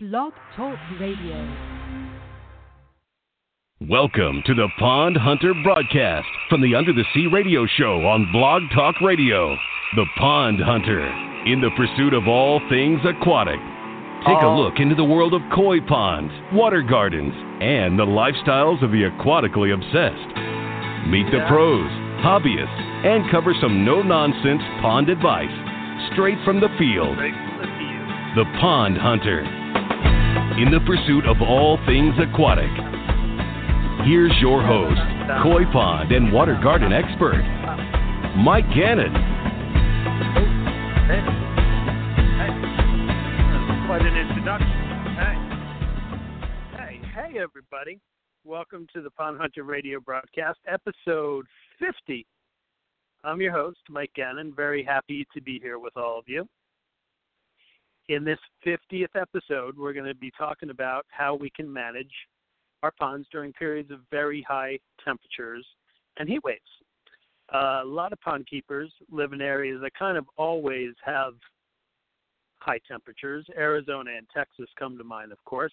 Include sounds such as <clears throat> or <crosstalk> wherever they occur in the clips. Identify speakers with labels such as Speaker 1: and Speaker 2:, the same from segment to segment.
Speaker 1: Blog Talk Radio.
Speaker 2: Welcome to the Pond Hunter broadcast from the Under the Sea radio show on Blog Talk Radio. The Pond Hunter, in the pursuit of all things aquatic. Take a look into the world of koi ponds, water gardens, and the lifestyles of the aquatically obsessed. Meet the pros, hobbyists, and cover some no nonsense pond advice straight from the field. The Pond Hunter, in the pursuit of all things aquatic. Here's your host, koi pond and water garden expert, Mike Gannon.
Speaker 3: Hey. Hey. Quite an introduction. Hey. Hey, hey, everybody. Welcome to the Pond Hunter Radio broadcast, episode 50. I'm your host, Mike Gannon. Very happy to be here with all of you. In this 50th episode, we're going to be talking about how we can manage our ponds during periods of very high temperatures and heat waves. Uh, a lot of pond keepers live in areas that kind of always have high temperatures. Arizona and Texas come to mind, of course.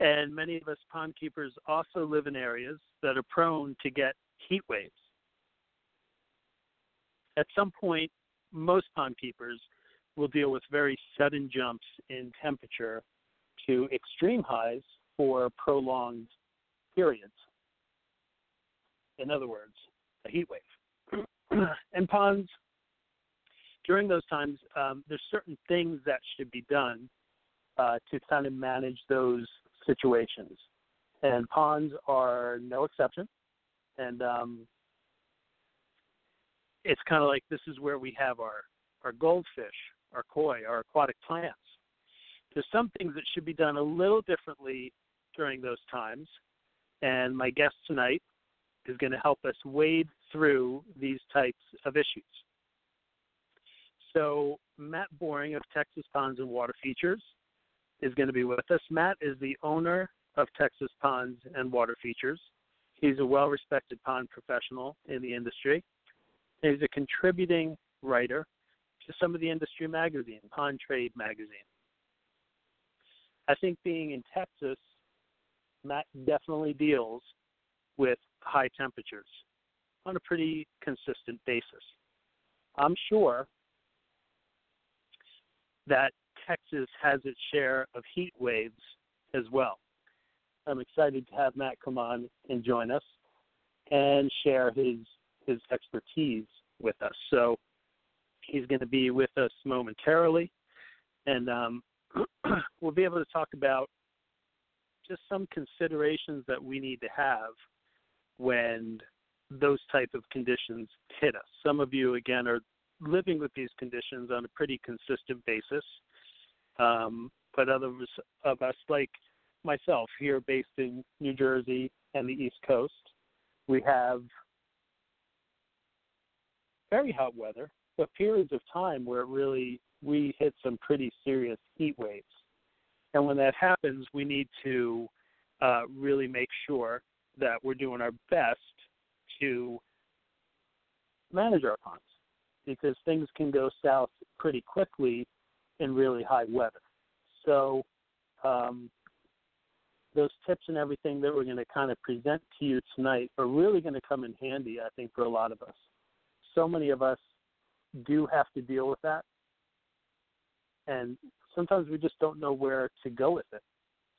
Speaker 3: And many of us pond keepers also live in areas that are prone to get heat waves. At some point, most pond keepers will deal with very sudden jumps in temperature to extreme highs for prolonged periods. In other words, a heat wave. <clears throat> and ponds, during those times, um, there's certain things that should be done uh, to kind of manage those situations. And ponds are no exception. And um, it's kind of like this is where we have our, our goldfish, our koi, our aquatic plants. There's some things that should be done a little differently during those times. And my guest tonight is going to help us wade through these types of issues. So, Matt Boring of Texas Ponds and Water Features is going to be with us. Matt is the owner of Texas Ponds and Water Features. He's a well respected pond professional in the industry. He's a contributing writer to some of the industry magazine, Pond Trade Magazine. I think being in Texas, Matt definitely deals with high temperatures on a pretty consistent basis. I'm sure that Texas has its share of heat waves as well. I'm excited to have Matt come on and join us and share his his expertise with us. So he's going to be with us momentarily, and um, <clears throat> we'll be able to talk about just some considerations that we need to have when those type of conditions hit us. Some of you, again, are living with these conditions on a pretty consistent basis, um, but others of us, like myself, here based in New Jersey and the East Coast, we have very hot weather, but periods of time where it really we hit some pretty serious heat waves. And when that happens, we need to uh, really make sure that we're doing our best to manage our ponds because things can go south pretty quickly in really high weather. So, um, those tips and everything that we're going to kind of present to you tonight are really going to come in handy, I think, for a lot of us. So many of us do have to deal with that. And sometimes we just don't know where to go with it.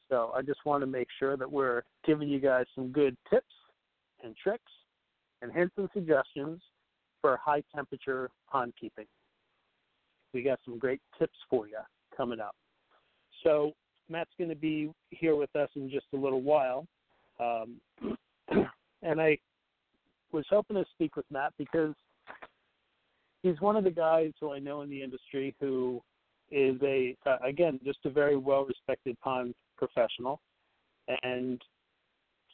Speaker 3: So I just want to make sure that we're giving you guys some good tips and tricks and hints and suggestions for high temperature pond keeping. We got some great tips for you coming up. So Matt's going to be here with us in just a little while. Um, <clears throat> and I was hoping to speak with Matt because he's one of the guys who I know in the industry who is a uh, again just a very well respected pond professional and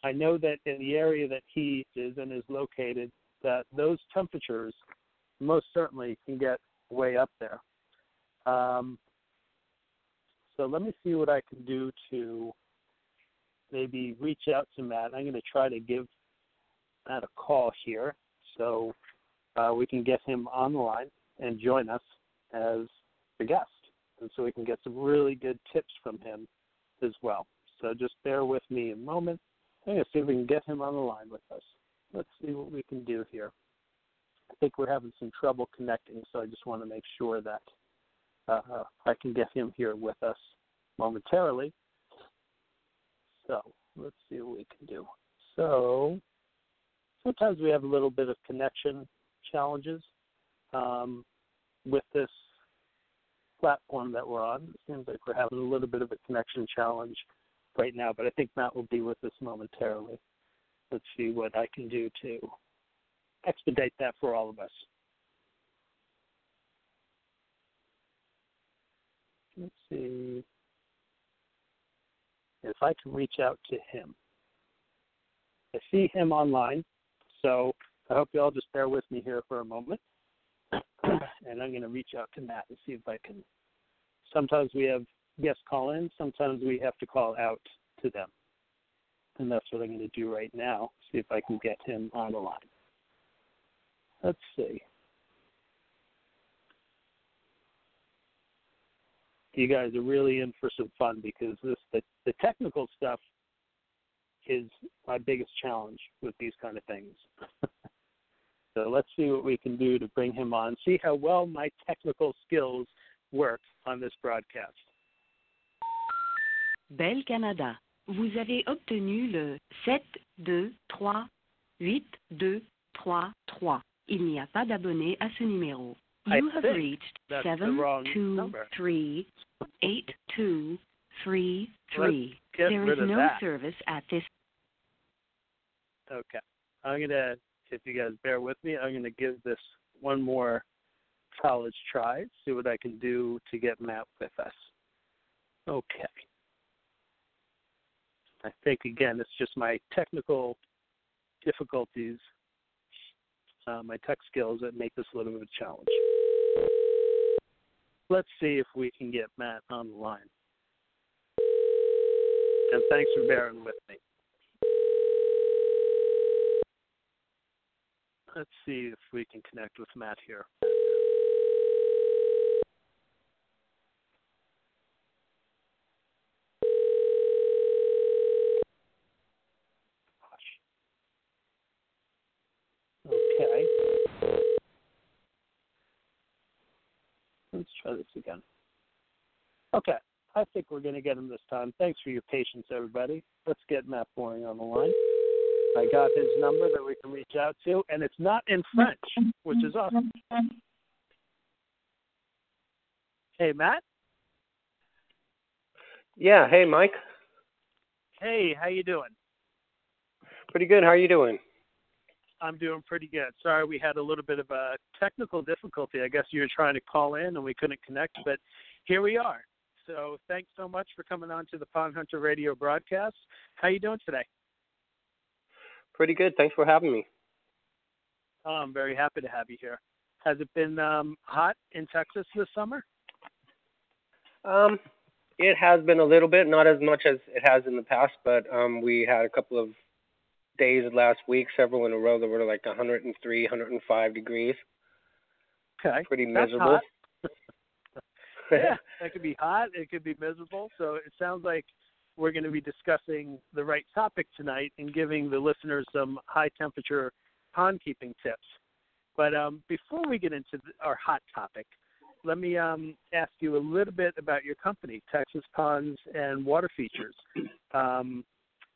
Speaker 3: I know that in the area that he is and is located that those temperatures most certainly can get way up there. Um, so let me see what I can do to maybe reach out to Matt. I'm going to try to give Matt a call here so uh, we can get him on the line and join us as the guest and so we can get some really good tips from him as well. So just bear with me a moment. I'm going to see if we can get him on the line with us. Let's see what we can do here. I think we're having some trouble connecting, so I just want to make sure that uh, I can get him here with us momentarily. So let's see what we can do. So sometimes we have a little bit of connection challenges um, with this platform that we're on. It seems like we're having a little bit of a connection challenge right now, but I think Matt will be with us momentarily. Let's see what I can do to expedite that for all of us. Let's see if I can reach out to him. I see him online, so I hope you all just bear with me here for a moment. <clears throat> and I'm going to reach out to Matt and see if I can. Sometimes we have guests call in, sometimes we have to call out to them. And that's what I'm going to do right now, see if I can get him on the line. Let's see. You guys are really in for some fun because this the, the technical stuff is my biggest challenge with these kind of things. <laughs> so let's see what we can do to bring him on, see how well my technical skills work on this broadcast.
Speaker 1: Bell Canada, vous avez obtenu le 7 2 3 8 2 3 3. Il n'y a pas d'abonné à ce numéro. You
Speaker 3: I
Speaker 1: have reached
Speaker 3: that's
Speaker 1: seven two
Speaker 3: number.
Speaker 1: three eight two three three.
Speaker 3: get
Speaker 1: There
Speaker 3: rid
Speaker 1: is no
Speaker 3: that.
Speaker 1: service at this.
Speaker 3: Okay. I'm gonna, if you guys bear with me, I'm gonna give this one more college try. See what I can do to get Matt with us. Okay. I think again, it's just my technical difficulties, uh, my tech skills that make this a little bit of a challenge. Let's see if we can get Matt on the line. And thanks for bearing with me. Let's see if we can connect with Matt here. Okay. Let's try this again. Okay. I think we're going to get him this time. Thanks for your patience, everybody. Let's get Matt Boring on the line. I got his number that we can reach out to, and it's not in French, which is awesome. Hey, Matt.
Speaker 4: Yeah. Hey, Mike.
Speaker 3: Hey, how you doing?
Speaker 4: Pretty good. How are you doing?
Speaker 3: I'm doing pretty good. Sorry, we had a little bit of a technical difficulty. I guess you were trying to call in and we couldn't connect, but here we are. So thanks so much for coming on to the Pond Hunter Radio broadcast. How you doing today?
Speaker 4: Pretty good. Thanks for having me.
Speaker 3: Oh, I'm very happy to have you here. Has it been um, hot in Texas this summer?
Speaker 4: Um, it has been a little bit, not as much as it has in the past, but um, we had a couple of days last week, several in a row that were like 103, 105 degrees.
Speaker 3: Okay.
Speaker 4: Pretty miserable. <laughs>
Speaker 3: yeah, that could be hot. It could be miserable. So it sounds like we're going to be discussing the right topic tonight and giving the listeners some high temperature pond keeping tips. But um, before we get into th- our hot topic, let me um, ask you a little bit about your company, Texas Ponds and Water Features. Um,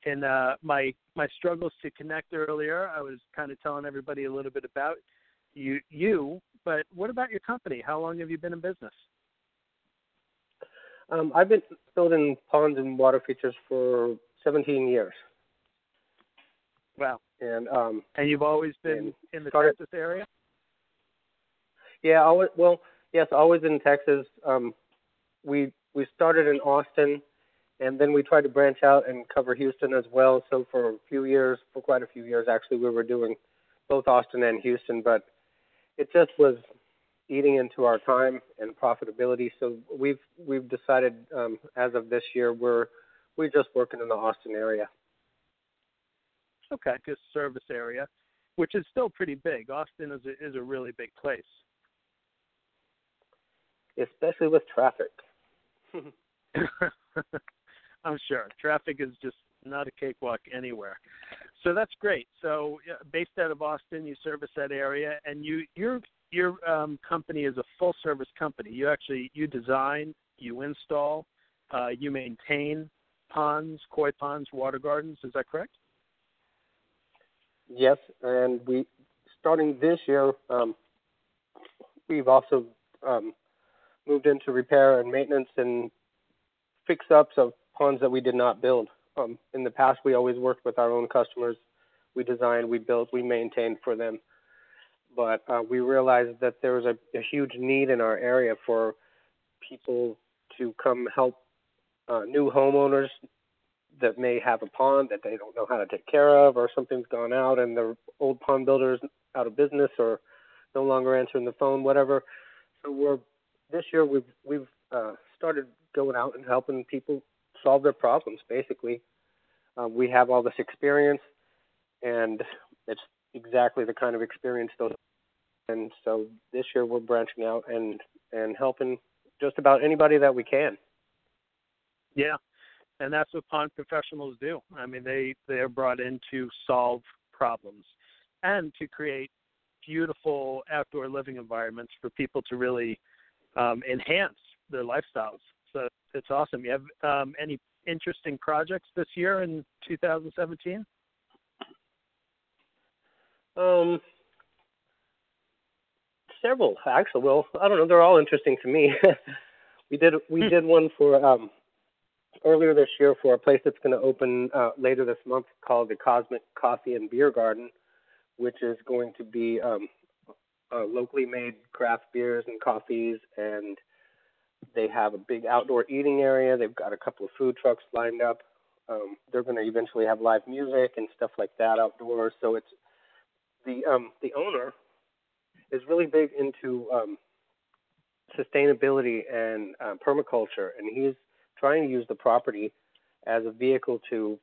Speaker 3: in uh, my my struggles to connect earlier, I was kind of telling everybody a little bit about you. You, but what about your company? How long have you been in business?
Speaker 4: Um, I've been building ponds and water features for 17 years,
Speaker 3: Wow.
Speaker 4: and um,
Speaker 3: And you've always been in the
Speaker 4: started-
Speaker 3: Texas area?
Speaker 4: Yeah, always. Well, yes, always in Texas. Um, we we started in Austin, and then we tried to branch out and cover Houston as well. So for a few years, for quite a few years, actually, we were doing both Austin and Houston, but it just was eating into our time and profitability. So we've we've decided um, as of this year we're we're just working in the Austin area.
Speaker 3: Okay, just service area, which is still pretty big. Austin is a, is a really big place.
Speaker 4: especially with traffic. <laughs> <laughs>
Speaker 3: I'm sure traffic is just not a cakewalk anywhere. So that's great. So based out of Austin, you service that area, and you your your um, company is a full service company. You actually you design, you install, uh, you maintain ponds, koi ponds, water gardens. Is that correct?
Speaker 4: Yes, and we starting this year, um, we've also um, moved into repair and maintenance and fix ups of ponds that we did not build. Um, in the past, we always worked with our own customers. We designed, we built, we maintained for them. But uh, we realized that there was a, a huge need in our area for people to come help uh, new homeowners that may have a pond that they don't know how to take care of, or something's gone out and the old pond builders out of business or no longer answering the phone, whatever. So we're this year we've we've uh, started going out and helping people solve their problems. Basically, uh, we have all this experience, and it's exactly the kind of experience those. And so this year we're branching out and and helping just about anybody that we can.
Speaker 3: Yeah, and that's what pond professionals do. I mean, they they are brought in to solve problems and to create beautiful outdoor living environments for people to really um, enhance their lifestyles. So it's awesome. You have um, any interesting projects this year in 2017?
Speaker 4: Um, several actually. Well, I don't know. They're all interesting to me. <laughs> we did we hmm. did one for um, earlier this year for a place that's going to open uh, later this month called the Cosmic Coffee and Beer Garden, which is going to be um, uh, locally made craft beers and coffees, and they have a big outdoor eating area. They've got a couple of food trucks lined up. Um, they're going to eventually have live music and stuff like that outdoors. So it's the um, the owner is really big into um, sustainability and uh, permaculture, and he's trying to use the property as a vehicle to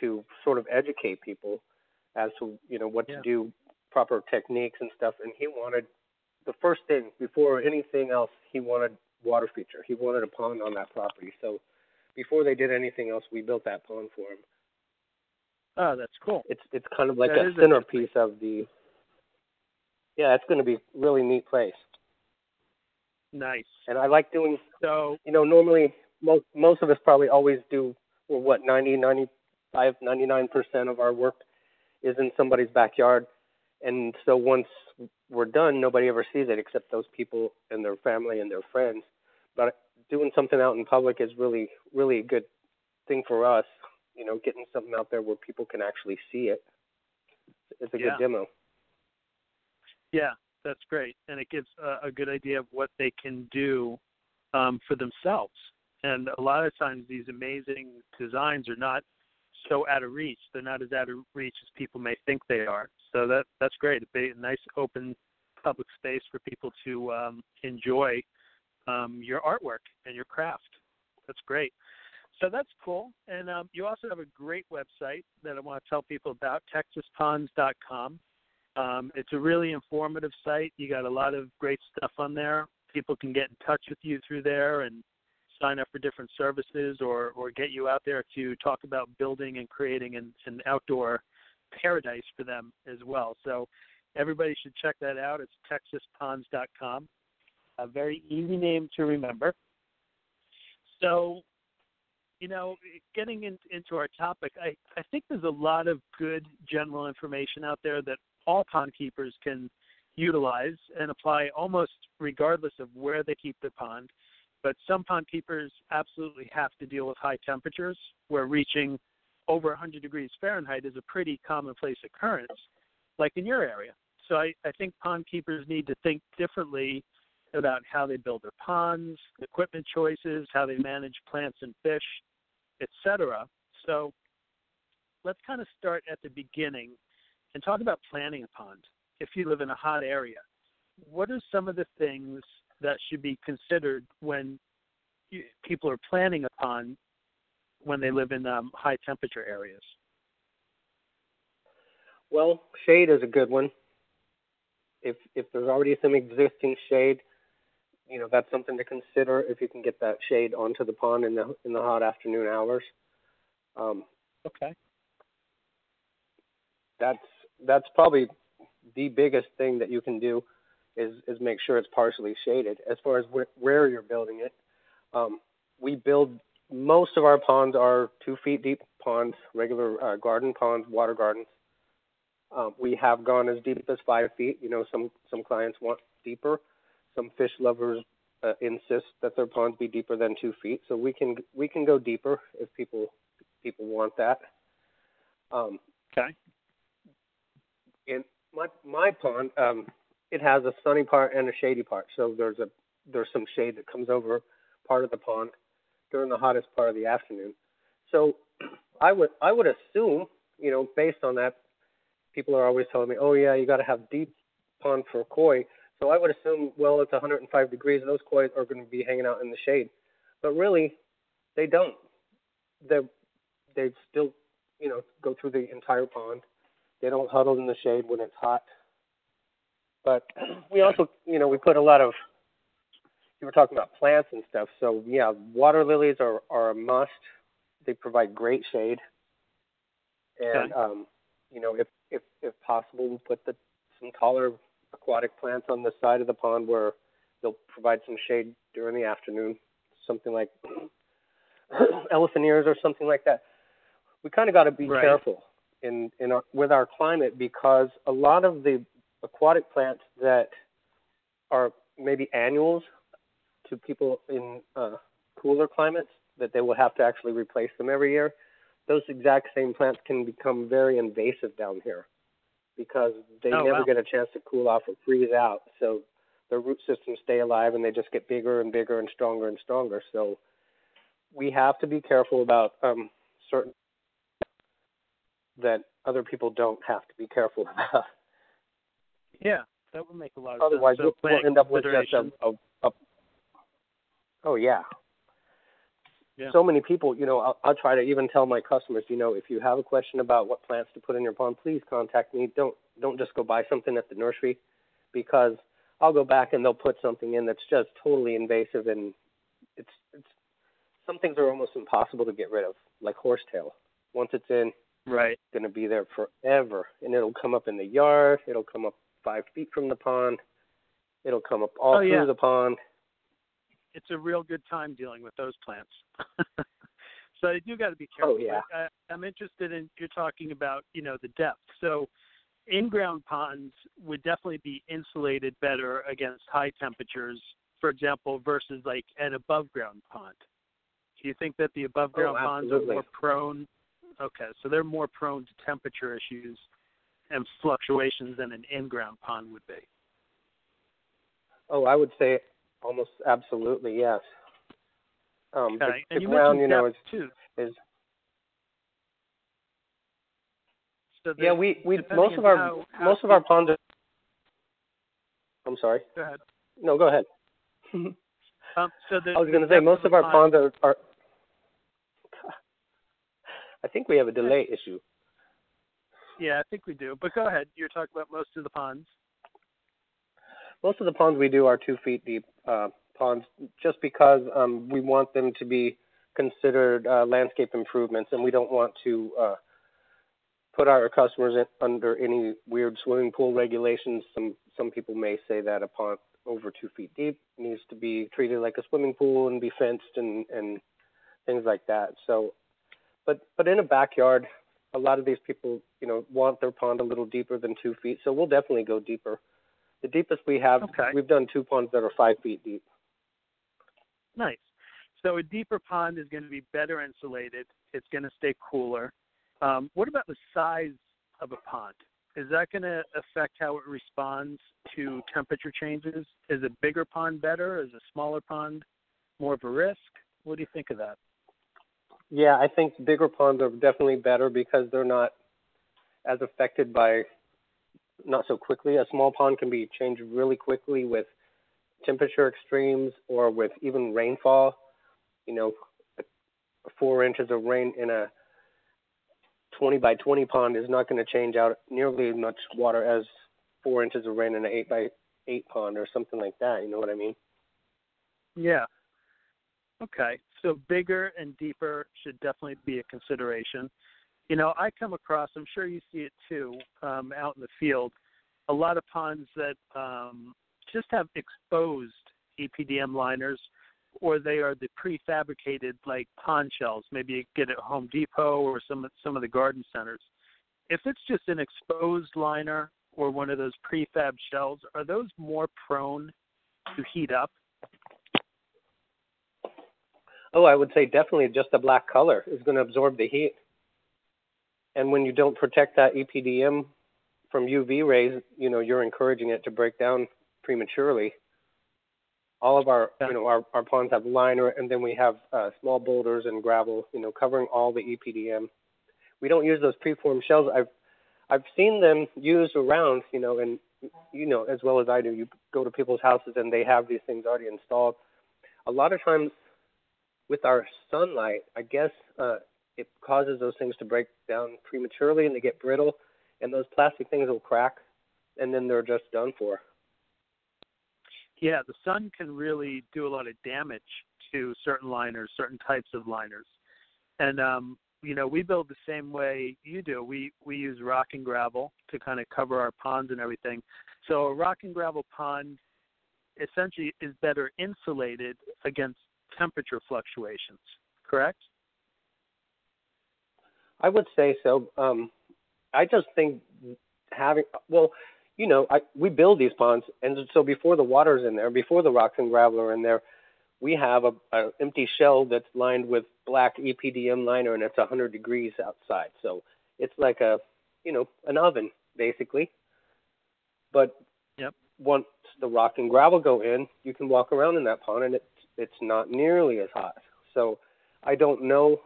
Speaker 4: to sort of educate people as to you know what yeah. to do proper techniques and stuff. And he wanted the first thing before anything else, he wanted water feature. He wanted a pond on that property. So before they did anything else, we built that pond for him.
Speaker 3: Oh, that's cool.
Speaker 4: It's it's kind of like that a centerpiece of the. Yeah, it's going to be a really neat place.
Speaker 3: Nice.
Speaker 4: And I like doing.
Speaker 3: So
Speaker 4: you know, normally most most of us probably always do well, what 90, 95, 99 percent of our work is in somebody's backyard and so once we're done, nobody ever sees it except those people and their family and their friends. But doing something out in public is really, really a good thing for us. You know, getting something out there where people can actually see it. It's a
Speaker 3: yeah.
Speaker 4: good demo.
Speaker 3: Yeah, that's great, and it gives a, a good idea of what they can do um, for themselves. And a lot of times, these amazing designs are not so out of reach. They're not as out of reach as people may think they are. So that that's great. A nice open public space for people to um, enjoy um, your artwork and your craft. That's great. So that's cool. And um, you also have a great website that I want to tell people about, texasponds.com. Um, it's a really informative site. You got a lot of great stuff on there. People can get in touch with you through there and sign up for different services or, or get you out there to talk about building and creating an, an outdoor paradise for them as well. So everybody should check that out. It's texasponds.com. A very easy name to remember. So, you know, getting in, into our topic, I, I think there's a lot of good general information out there that all pond keepers can utilize and apply almost regardless of where they keep their pond. But some pond keepers absolutely have to deal with high temperatures where reaching over 100 degrees Fahrenheit is a pretty commonplace occurrence, like in your area. So I, I think pond keepers need to think differently about how they build their ponds, equipment choices, how they manage plants and fish, etc. So let's kind of start at the beginning and talk about planning a pond. If you live in a hot area, what are some of the things that should be considered when you, people are planning a pond when they live in um, high temperature areas?
Speaker 4: Well, shade is a good one. If if there's already some existing shade, you know that's something to consider if you can get that shade onto the pond in the in the hot afternoon hours. Um,
Speaker 3: Okay.
Speaker 4: that's that's probably the biggest thing that you can do is is make sure it's partially shaded. As far as wh- where you're building it, um, we build most of our ponds are two feet deep ponds, regular uh, garden ponds, water gardens. Um, we have gone as deep as five feet. You know, some some clients want deeper. Some fish lovers uh, insist that their ponds be deeper than two feet. So we can we can go deeper if people people want that. Um,
Speaker 3: Okay.
Speaker 4: in my my pond, um, it has a sunny part and a shady part. So there's a there's some shade that comes over part of the pond during the hottest part of the afternoon. So I would I would assume, you know, based on that, people are always telling me, oh yeah, you got to have deep pond for koi. So I would assume, well, it's 105 degrees, those koi are going to be hanging out in the shade. But really, they don't. They they still, you know, go through the entire pond. They don't huddle in the shade when it's hot. But <clears throat> we also, you know, we put a lot of. You were talking about plants and stuff, so yeah, water lilies are are a must. They provide great shade, and
Speaker 3: Okay.
Speaker 4: um, you know, if if if possible, we put the some taller aquatic plants on the side of the pond where they'll provide some shade during the afternoon, something like <clears throat> elephant ears or something like that. We kind of got to be
Speaker 3: Right.
Speaker 4: careful in in our, with our climate because a lot of the aquatic plants that are maybe annuals to people in uh, cooler climates that they will have to actually replace them every year. Those exact same plants can become very invasive down here because they
Speaker 3: Oh,
Speaker 4: never
Speaker 3: wow.
Speaker 4: get a chance to cool off or freeze out. So their root systems stay alive and they just get bigger and bigger and stronger and stronger. So we have to be careful about um, certain that other people don't have to be careful <laughs> about.
Speaker 3: Yeah, that would make a lot of
Speaker 4: Otherwise,
Speaker 3: sense.
Speaker 4: we'll,
Speaker 3: So
Speaker 4: we'll end up with just a, a, a. Oh yeah.
Speaker 3: Yeah.
Speaker 4: So many people, you know, I'll, I'll try to even tell my customers, you know, if you have a question about what plants to put in your pond, please contact me. Don't don't just go buy something at the nursery, because I'll go back and they'll put something in that's just totally invasive and it's it's some things are almost impossible to get rid of, like horsetail. Once it's in,
Speaker 3: Right.
Speaker 4: going to be there forever, and it'll come up in the yard. It'll come up five feet from the pond. It'll come up all
Speaker 3: Oh,
Speaker 4: through
Speaker 3: yeah.
Speaker 4: the pond.
Speaker 3: It's a real good time dealing with those plants. <laughs> so you do got to be careful.
Speaker 4: Oh, yeah.
Speaker 3: Uh, I'm interested in you're talking about you know the depth. So in-ground ponds would definitely be insulated better against high temperatures, for example, versus like an above-ground pond. Do you think that the above-ground ponds are
Speaker 4: Oh,
Speaker 3: more prone? Okay, so they're more prone to temperature issues and fluctuations than an in-ground pond would be.
Speaker 4: Oh, I would say almost absolutely yes. Um, the, the ground, you know, is
Speaker 3: too.
Speaker 4: is
Speaker 3: So
Speaker 4: yeah. We we most of our
Speaker 3: how- how
Speaker 4: most of our ponds are. I'm sorry.
Speaker 3: Go ahead.
Speaker 4: No, go ahead. <laughs>
Speaker 3: Um, so the,
Speaker 4: I was going to say most
Speaker 3: the
Speaker 4: of our
Speaker 3: pond-
Speaker 4: ponds are, are. <laughs> I think we have a delay issue.
Speaker 3: Yeah, I think we do. But go ahead. You're talking about most of the ponds.
Speaker 4: Most of the ponds we do are two feet deep uh, ponds, just because um, we want them to be considered uh, landscape improvements, and we don't want to uh, put our customers in, under any weird swimming pool regulations. Some some people may say that a pond over two feet deep needs to be treated like a swimming pool and be fenced and and things like that. So, but but in a backyard, a lot of these people, you know, want their pond a little deeper than two feet. So we'll definitely go deeper. The deepest we have,
Speaker 3: Okay.
Speaker 4: we've done two ponds that are five feet deep.
Speaker 3: Nice. So a deeper pond is going to be better insulated. It's going to stay cooler. Um, what about the size of a pond? Is that going to affect how it responds to temperature changes? Is a bigger pond better? Is a smaller pond more of a risk? What do you think of that?
Speaker 4: Yeah, I think bigger ponds are definitely better because they're not as affected by not so quickly. A small pond can be changed really quickly with temperature extremes or with even rainfall. You know, four inches of rain in a 20 by 20 pond is not going to change out nearly as much water as four inches of rain in an 8 by 8 pond or something like that. You know what I mean?
Speaker 3: Yeah. Okay. So bigger and deeper should definitely be a consideration. You know, I come across, I'm sure you see it too, um, out in the field, a lot of ponds that um, just have exposed EPDM liners or they are the prefabricated like pond shells. Maybe you get at Home Depot or some some of the garden centers. If it's just an exposed liner or one of those prefab shells, are those more prone to heat up?
Speaker 4: Oh, I would say definitely just the black color is going to absorb the heat. And when you don't protect that EPDM from UV rays, you know, you're encouraging it to break down prematurely. All of our, you know, our, our ponds have liner, and then we have uh, small boulders and gravel, you know, covering all the EPDM. We don't use those preformed shells. I've I've seen them used around, you know, and you know as well as I do. You go to people's houses and they have these things already installed. A lot of times, with our sunlight, I guess uh, it causes those things to break down prematurely and they get brittle, and those plastic things will crack, and then they're just done for.
Speaker 3: Yeah, the sun can really do a lot of damage to certain liners, certain types of liners. And um, you know, we build the same way you do. We we use rock and gravel to kind of cover our ponds and everything. So a rock and gravel pond essentially is better insulated against temperature fluctuations, correct?
Speaker 4: I would say so. Um, I just think having well, you know, I, we build these ponds, and so before the water's in there, before the rocks and gravel are in there, we have a, a empty shell that's lined with black EPDM liner, and it's 100 degrees outside. So it's like a, you know, an oven basically. But
Speaker 3: yep.
Speaker 4: once the rock and gravel go in, you can walk around in that pond, and it's it's not nearly as hot. So I don't know,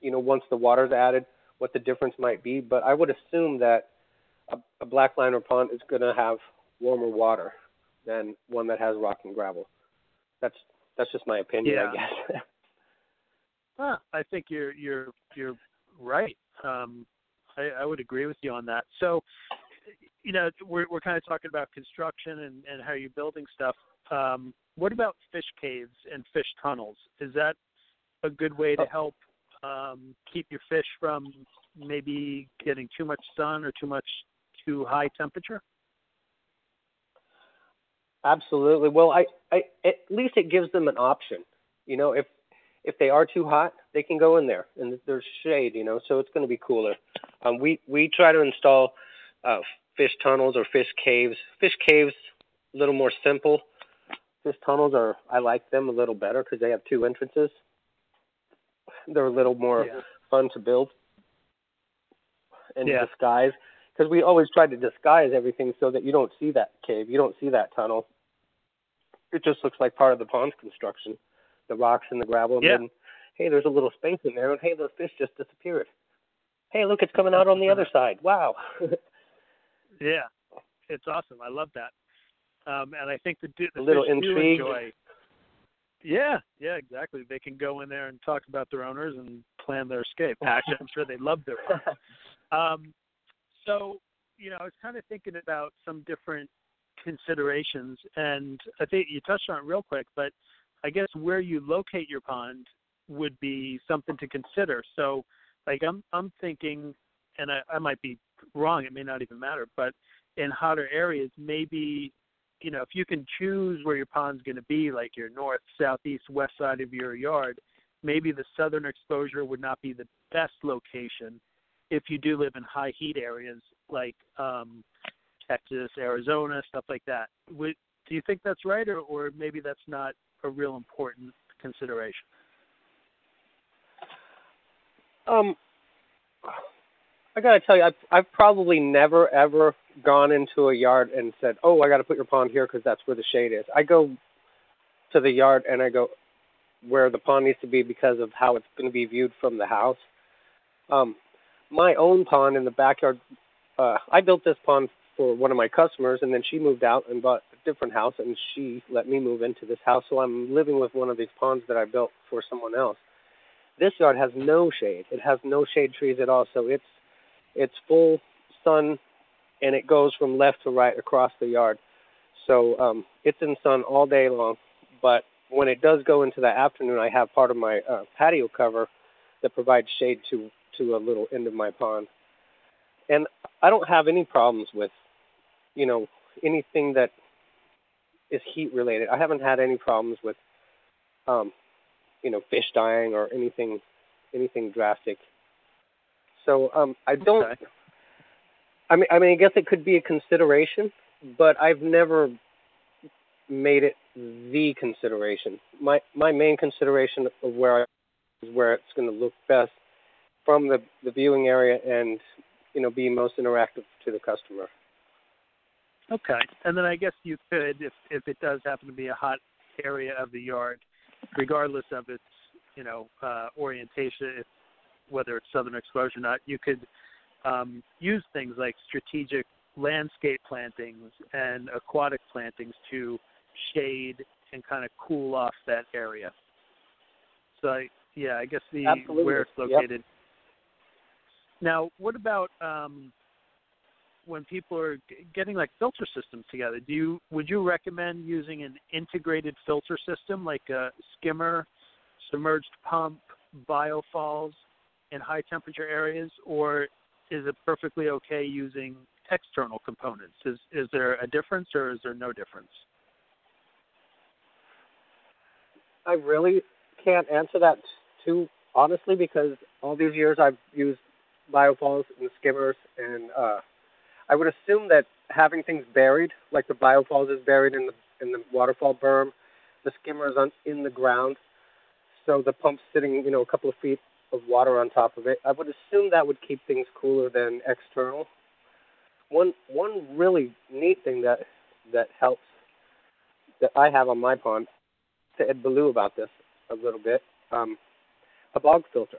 Speaker 4: you know, once the water's added, what the difference might be, but I would assume that a, a black liner pond is going to have warmer water than one that has rock and gravel. That's that's just my opinion,
Speaker 3: yeah.
Speaker 4: I guess. <laughs>
Speaker 3: well, I think you're you're you're right. Um, I, I would agree with you on that. So, you know, we're we're kind of talking about construction and and how you're building stuff. Um, what about fish caves and fish tunnels? Is that a good way to
Speaker 4: oh.
Speaker 3: help um, keep your fish from maybe getting too much sun or too much too high temperature?
Speaker 4: Absolutely. Well, I, I at least it gives them an option. You know, if if they are too hot, they can go in there and there's shade. You know, so it's going to be cooler. Um, we we try to install uh, fish tunnels or fish caves. Fish caves a little more simple. Fish tunnels are I like them a little better because they have two entrances. They're a little more
Speaker 3: yeah.
Speaker 4: fun to build and
Speaker 3: yeah.
Speaker 4: disguise because we always try to disguise everything so that you don't see that cave, you don't see that tunnel. It just looks like part of the pond's construction, the rocks and the gravel.
Speaker 3: Yeah.
Speaker 4: And then, hey, there's a little space in there, and hey, those fish just disappeared. Hey, look, it's coming out on the other <laughs> side. Wow. <laughs>
Speaker 3: yeah, it's awesome. I love that. Um, and I think the, the
Speaker 4: a little
Speaker 3: fish
Speaker 4: intrigue.
Speaker 3: do enjoy. Yeah, yeah, exactly. They can go in there and talk about their owners and plan their escape. Actually, <laughs> <laughs> I'm sure they love their <laughs> owners. Um, so, you know, I was kind of thinking about some different considerations, and I think you touched on it real quick, but I guess where you locate your pond would be something to consider. So, like I'm I'm thinking, and I, I might be wrong. It may not even matter, but in hotter areas, maybe you know if you can choose where your pond's going to be, like your north, southeast, west side of your yard, maybe the southern exposure would not be the best location if you do live in high heat areas like um, Texas, Arizona, stuff like that. Would, do you think that's right, or, or maybe that's not a real important consideration?
Speaker 4: Um, I gotta tell you, I've, I've probably never ever gone into a yard and said, "Oh, I got to put your pond here because that's where the shade is." I go to the yard and I go where the pond needs to be because of how it's going to be viewed from the house. Um, my own pond in the backyard. Uh, I built this pond for one of my customers, and then she moved out and bought a different house, and she let me move into this house. So I'm living with one of these ponds that I built for someone else. This yard has no shade. It has no shade trees at all, so it's it's full sun, and it goes from left to right across the yard. So um, it's in sun all day long. But when it does go into the afternoon, I have part of my uh, patio cover that provides shade to to a little end of my pond, and I don't have any problems with, you know, anything that is heat related. I haven't had any problems with, um, you know, fish dying or anything, anything drastic. So um, I don't.
Speaker 3: Okay.
Speaker 4: I mean, I mean, I guess it could be a consideration, but I've never made it the consideration. My my main consideration of where I is where it's going to look best from the the viewing area and you know be most interactive to the customer.
Speaker 3: Okay, and then I guess you could, if if it does happen to be a hot area of the yard, regardless of its you know uh, orientation, if, whether it's southern exposure or not, you could um, use things like strategic landscape plantings and aquatic plantings to shade and kind of cool off that area. So I, yeah, I guess the
Speaker 4: Absolutely.
Speaker 3: where it's
Speaker 4: Yep.
Speaker 3: located. Now, what about um, when people are getting like filter systems together? Do you would you recommend using an integrated filter system like a skimmer, submerged pump, biofalls in high temperature areas, or is it perfectly okay using external components? Is is there a difference or is there no difference?
Speaker 4: I really can't answer that too honestly because all these years I've used biofalls and skimmers, and uh, I would assume that having things buried, like the biofalls is buried in the in the waterfall berm, the skimmer is on in the ground, so the pump's sitting you know a couple of feet of water on top of it. I would assume that would keep things cooler than external. One one really neat thing that that helps that I have on my pond to Ed Beaulieu about this a little bit. Um, a bog filter.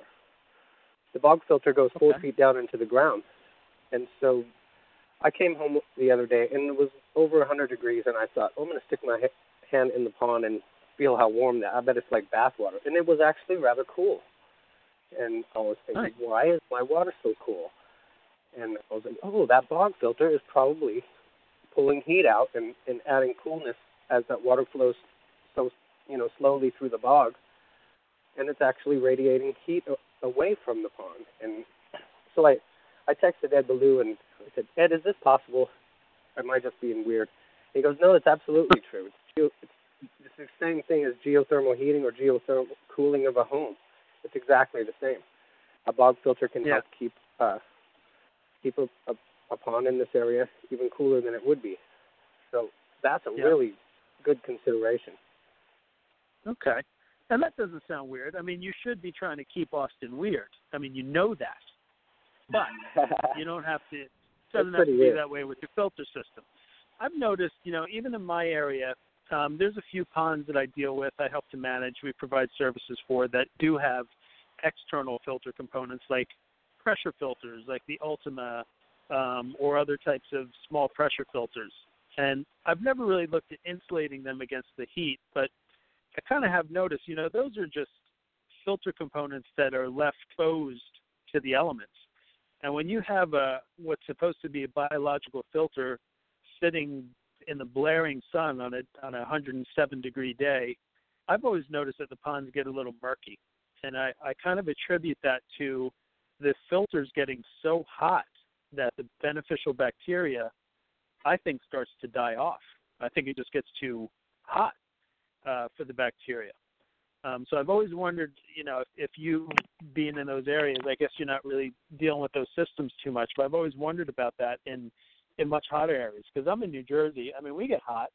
Speaker 4: The bog filter goes four
Speaker 3: Okay.
Speaker 4: feet down into the ground, and so I came home the other day and it was over 100 degrees, and I thought, oh, I'm going to stick my hand in the pond and feel how warm that. I bet it's like bath water, and it was actually rather cool. And I was thinking,
Speaker 3: Nice.
Speaker 4: why is my water so cool? And I was like, oh, that bog filter is probably pulling heat out and, and adding coolness as that water flows so you know slowly through the bog, and it's actually radiating heat away from the pond. And so I I texted Ed Beaulieu and I said, Ed, is this possible? I just being weird? he goes, No, it's absolutely true. It's, geo- it's, it's the same thing as geothermal heating or geothermal cooling of a home. It's exactly the same. A bog filter can
Speaker 3: Yeah.
Speaker 4: help keep uh, keep a, a, a pond in this area even cooler than it would be. So that's a
Speaker 3: Yeah.
Speaker 4: really good consideration.
Speaker 3: Okay. And that doesn't sound weird. I mean, you should be trying to keep Austin weird. I mean, you know that. But <laughs> you don't have to it doesn't have to be
Speaker 4: weird.
Speaker 3: that way with your filter system. I've noticed, you know, even in my area, um, there's a few ponds that I deal with, I help to manage, we provide services for that do have external filter components like pressure filters like the Ultima um, or other types of small pressure filters. And I've never really looked at insulating them against the heat, but I kind of have noticed, you know, those are just filter components that are left exposed to the elements. And when you have a what's supposed to be a biological filter sitting in the blaring sun on a on a 107 degree day, I've always noticed that the ponds get a little murky, and I I kind of attribute that to the filters getting so hot that the beneficial bacteria, I think, starts to die off. I think it just gets too hot uh, for the bacteria. Um, so I've always wondered, you know, if, if you being in those areas, I guess you're not really dealing with those systems too much. But I've always wondered about that in in much hotter areas because I'm in New Jersey. I mean, we get hot,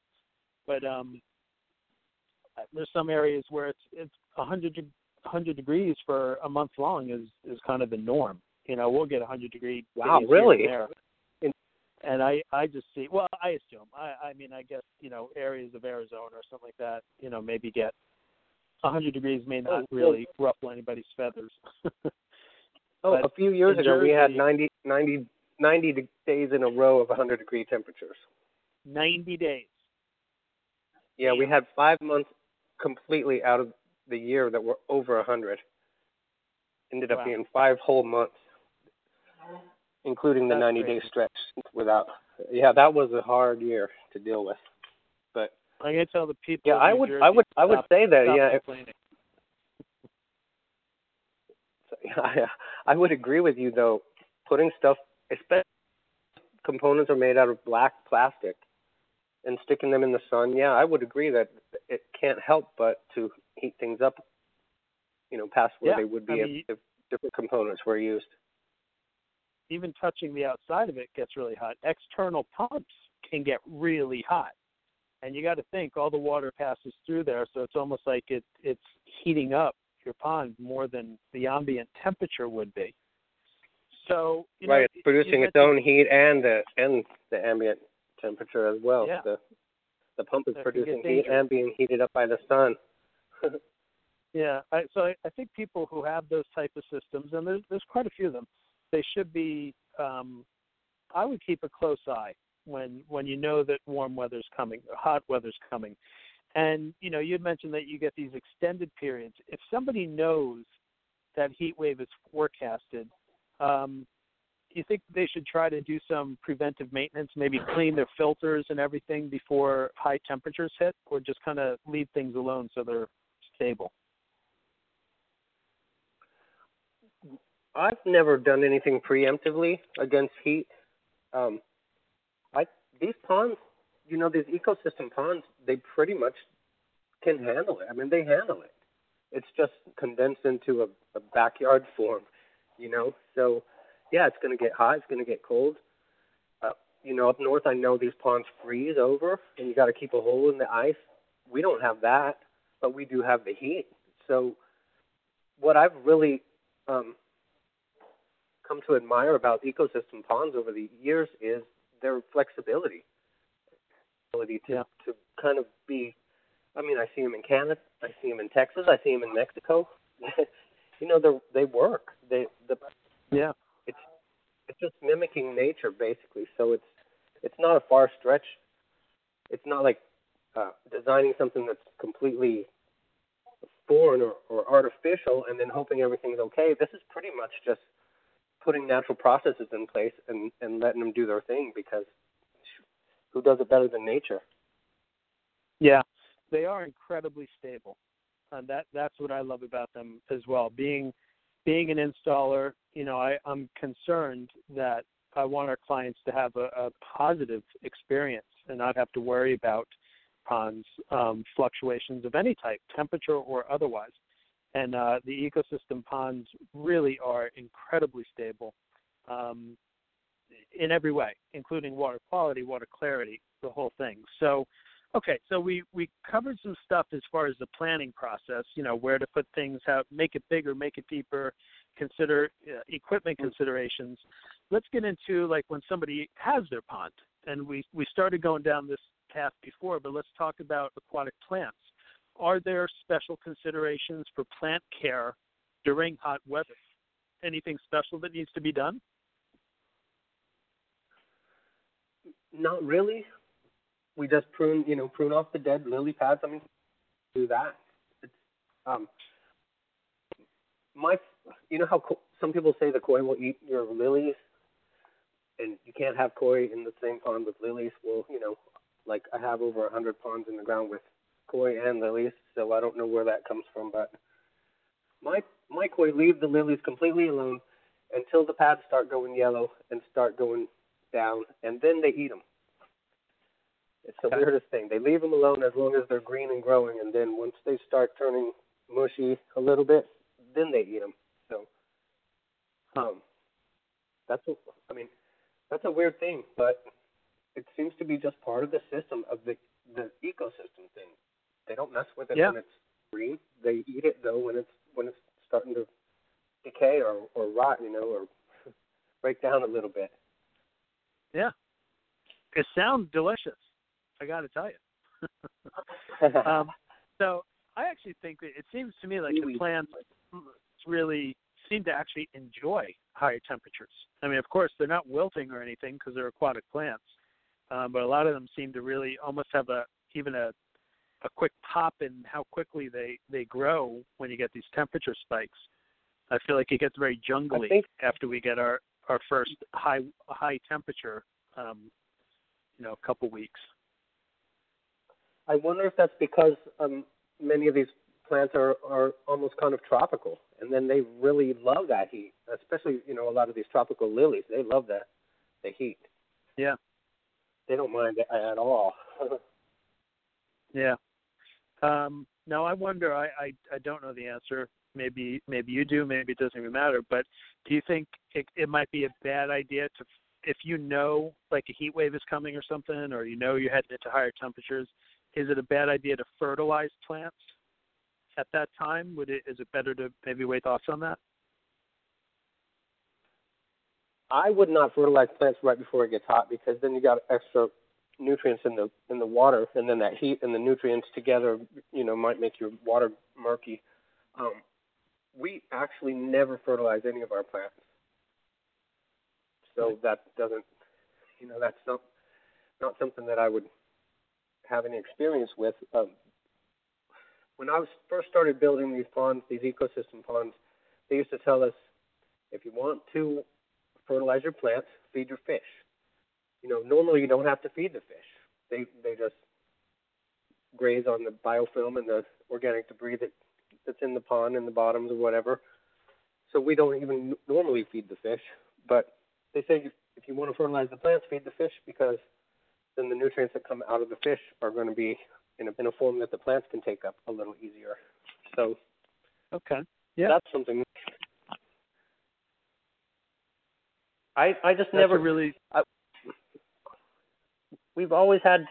Speaker 3: but um, there's some areas where it's it's 100 de- 100 degrees for a month long is is kind of the norm. You know, we'll get 100 degree.
Speaker 4: Wow, really?
Speaker 3: there. And I I just see. Well, I assume. I I mean, I guess you know areas of Arizona or something like that. You know, maybe get 100 degrees may not
Speaker 4: Oh,
Speaker 3: really ruffle anybody's feathers. <laughs>
Speaker 4: Oh, a few years ago, we had
Speaker 3: Jersey-
Speaker 4: 90, 90, 90 de- days in a row of 100 degree temperatures.
Speaker 3: 90 days.
Speaker 4: Yeah, we had five months completely out of the year that were over 100. Ended up
Speaker 3: Wow.
Speaker 4: being five whole months, including the
Speaker 3: That's
Speaker 4: 90 day stretch without. Yeah, that was a hard year to deal with. But
Speaker 3: I'm gonna tell the people.
Speaker 4: Yeah,
Speaker 3: of
Speaker 4: I would, I would, I would say that. Yeah, if. <laughs> I, I would agree with you though. Putting stuff, especially components are made out of black plastic, and sticking them in the sun. Yeah, I would agree that it can't help but to heat things up. You know, past where
Speaker 3: Yeah,
Speaker 4: they would be
Speaker 3: I
Speaker 4: if,
Speaker 3: mean-
Speaker 4: if different components were used.
Speaker 3: even touching the outside of it gets really hot. External pumps can get really hot. And you got to think all the water passes through there, so it's almost like it it's heating up your pond more than the ambient temperature would be. So you know,
Speaker 4: right, it's producing its own heat and the and the ambient temperature as well.
Speaker 3: Yeah.
Speaker 4: The the pump is
Speaker 3: get
Speaker 4: producing heat and being heated up by the sun. <laughs>
Speaker 3: Yeah, I, so I, I think people who have those type of systems, and there's there's quite a few of them, they should be. Um, I would keep a close eye when when you know that warm weather's coming, or hot weather's coming, and you know you had mentioned that you get these extended periods. If somebody knows that heat wave is forecasted, um, you think they should try to do some preventive maintenance, maybe clean their filters and everything before high temperatures hit, or just kind of leave things alone so they're stable.
Speaker 4: I've never done anything preemptively against heat. Um, I these ponds, you know, these ecosystem ponds, they pretty much can handle it. I mean, they handle it. It's just condensed into a, a backyard form, you know. So, yeah, it's going to get hot. It's going to get cold. Uh, you know, up north, I know these ponds freeze over, and you got to keep a hole in the ice. We don't have that, but we do have the heat. So, what I've really um, come to admire about ecosystem ponds over the years is their flexibility. Ability to,
Speaker 3: Yeah.
Speaker 4: to kind of be, I mean, I see them in Canada, I see them in Texas, I see them in Mexico. <laughs> you know, they they work. They the
Speaker 3: Yeah.
Speaker 4: it's it's just mimicking nature basically. So it's it's not a far stretch. It's not like uh, designing something that's completely foreign or, or artificial and then hoping everything's okay. This is pretty much just putting natural processes in place and, and letting them do their thing because who does it better than nature?
Speaker 3: Yeah, they are incredibly stable. And that that's what I love about them as well. Being being an installer, you know, I, I'm concerned that I want our clients to have a, a positive experience and not have to worry about ponds um, fluctuations of any type, temperature or otherwise. And uh, the ecosystem ponds really are incredibly stable um, in every way, including water quality, water clarity, the whole thing. So, okay, so we we covered some stuff as far as the planning process. You know, where to put things, how make it bigger, make it deeper, consider uh, equipment considerations. Let's get into like when somebody has their pond, and we we started going down this path before, but let's talk about aquatic plants. Are there special considerations for plant care during hot weather? Anything special that needs to be done?
Speaker 4: Not really. We just prune, you know, prune off the dead lily pads. I mean, do that. It's, um, my, you know how co- some people say the koi will eat your lilies, and you can't have koi in the same pond with lilies. Well, you know, like I have over a hundred ponds in the ground with koi and lilies, so I don't know where that comes from, but my my koi leave the lilies completely alone until the pads start going yellow and start going down, and then they eat them. It's the weirdest thing. They leave them alone as long as they're green and growing, and then once they start turning mushy a little bit, then they eat them. So, um, that's what I mean, that's a weird thing, but it seems to be just part of the system of the the ecosystem thing. They don't mess with it
Speaker 3: Yeah.
Speaker 4: when it's green. They eat it though when it's when it's starting to decay or or rot, you know, or <laughs> break down a little bit.
Speaker 3: Yeah. It sounds delicious. I got to tell you. <laughs> um, so I actually think that it seems to me like the plants really seem to actually enjoy higher temperatures. I mean, of course, they're not wilting or anything because they're aquatic plants, um, but a lot of them seem to really almost have a even a a quick pop in how quickly they they grow when you get these temperature spikes. I feel like it gets very jungly
Speaker 4: think-
Speaker 3: after we get our our first high high temperature, um, you know, a couple weeks.
Speaker 4: I wonder if that's because um, many of these plants are are almost kind of tropical, and then they really love that heat. Especially, you know, a lot of these tropical lilies, they love that the heat.
Speaker 3: Yeah.
Speaker 4: They don't mind it at all. <laughs>
Speaker 3: yeah. Um, now I wonder. I, I I don't know the answer. Maybe maybe you do. Maybe it doesn't even matter. But do you think it, it might be a bad idea to, if you know like a heat wave is coming or something, or you know you're heading into higher temperatures, is it a bad idea to fertilize plants at that time? Would it is it better to maybe wait thoughts on that?
Speaker 4: I would not fertilize plants right before it gets hot because then you got extra nutrients in the in the water, and then that heat and the nutrients together, you know, might make your water murky. Um, we actually never fertilize any of our plants, so that doesn't, you know, that's not not something that I would have any experience with. Um, when I was first started building these ponds, these ecosystem ponds, they used to tell us if you want to fertilize your plants, feed your fish. You know, normally you don't have to feed the fish. They they just graze on the biofilm and the organic debris that that's in the pond and the bottoms or whatever. So we don't even normally feed the fish, but they say if you want to fertilize the plants, feed the fish because then the nutrients that come out of the fish are going to be in a, in a form that the plants can take up a little easier. So,
Speaker 3: okay, yeah,
Speaker 4: that's something. I I just
Speaker 3: that's
Speaker 4: never
Speaker 3: really.
Speaker 4: I, we've always had.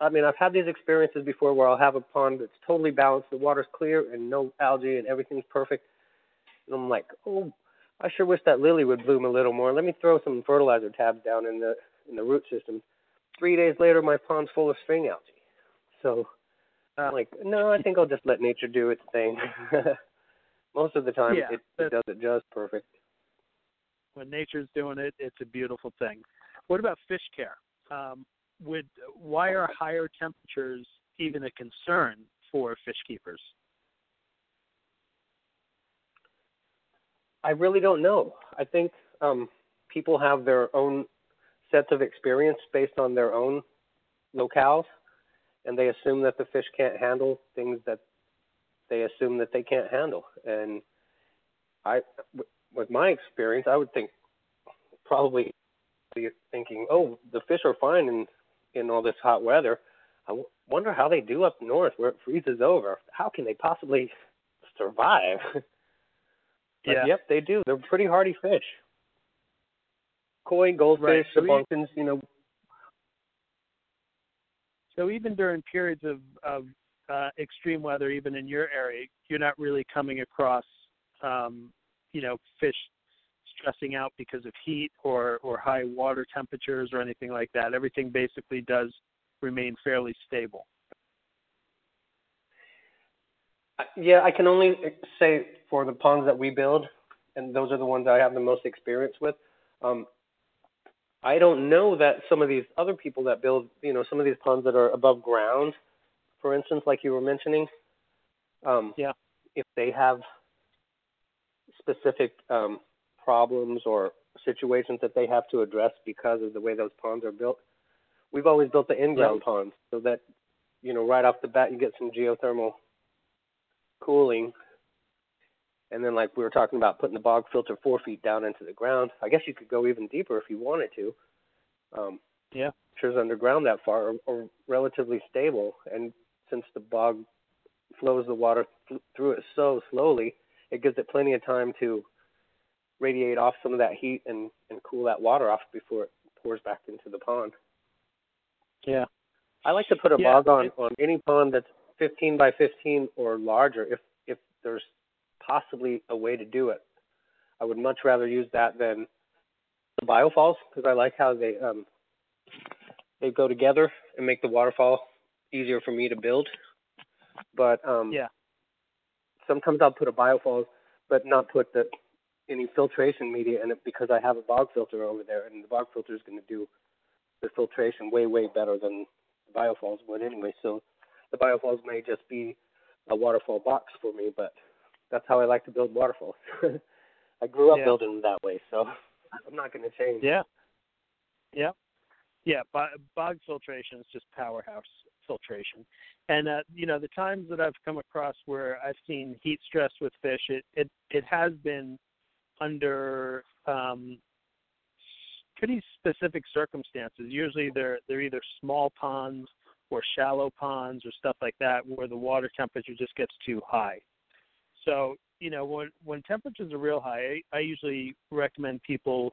Speaker 4: I mean, I've had these experiences before where I'll have a pond that's totally balanced, the water's clear and no algae and everything's perfect, and I'm like, oh, I sure wish that lily would bloom a little more. Let me throw some fertilizer tabs down in the in the root system. Three days later, my pond's full of string algae. So I'm like, no, I think I'll just let nature do its thing. <laughs> Most of the time,
Speaker 3: yeah,
Speaker 4: it, it does it just perfect.
Speaker 3: When nature's doing it, it's a beautiful thing. What about fish care? Um, would why are higher temperatures even a concern for fish keepers?
Speaker 4: I really don't know. I think um, people have their own sets of experience based on their own locales, and they assume that the fish can't handle things that they assume that they can't handle. And I, with my experience, I would think probably thinking, oh, the fish are fine in in all this hot weather. I w- wonder how they do up north where it freezes over. How can they possibly survive? <laughs>
Speaker 3: yeah.
Speaker 4: yep, they do. They're pretty hardy fish. Koi, goldfish,
Speaker 3: right. so
Speaker 4: you know.
Speaker 3: So even during periods of, of uh, extreme weather, even in your area, you're not really coming across, um, you know, fish stressing out because of heat or, or high water temperatures or anything like that. Everything basically does remain fairly stable.
Speaker 4: Yeah, I can only say for the ponds that we build, and those are the ones I have the most experience with. Um, I don't know that some of these other people that build, you know, some of these ponds that are above ground, for instance, like you were mentioning, um,
Speaker 3: yeah,
Speaker 4: if they have specific um, problems or situations that they have to address because of the way those ponds are built. We've always built the in-ground
Speaker 3: yeah.
Speaker 4: ponds so that you know right off the bat you get some geothermal cooling, and then like we were talking about putting the bog filter four feet down into the ground. I guess you could go even deeper if you wanted to. Um,
Speaker 3: yeah,
Speaker 4: sure underground that far or, or relatively stable, and since the bog flows the water th- through it so slowly, it gives it plenty of time to radiate off some of that heat and, and cool that water off before it pours back into the pond.
Speaker 3: Yeah.
Speaker 4: I like to put a
Speaker 3: yeah,
Speaker 4: bog on
Speaker 3: it,
Speaker 4: on any pond that's 15 by 15 or larger if if there's possibly a way to do it. I would much rather use that than the biofalls because I like how they um they go together and make the waterfall easier for me to build. But um
Speaker 3: yeah.
Speaker 4: Sometimes I'll put a biofalls but not put the any filtration media in it because I have a bog filter over there, and the bog filter is going to do the filtration way, way better than the biofalls would anyway. So the biofalls may just be a waterfall box for me, but that's how I like to build waterfalls. <laughs> I grew up
Speaker 3: yeah.
Speaker 4: building them that way, so <laughs> I'm not going to change.
Speaker 3: Yeah. Yeah. Yeah, bog filtration is just powerhouse filtration. And uh, you know, the times that I've come across where I've seen heat stress with fish, it it it has been under um, pretty specific circumstances. Usually, they're they're either small ponds or shallow ponds or stuff like that, where the water temperature just gets too high. So you know, when when temperatures are real high, I, I usually recommend people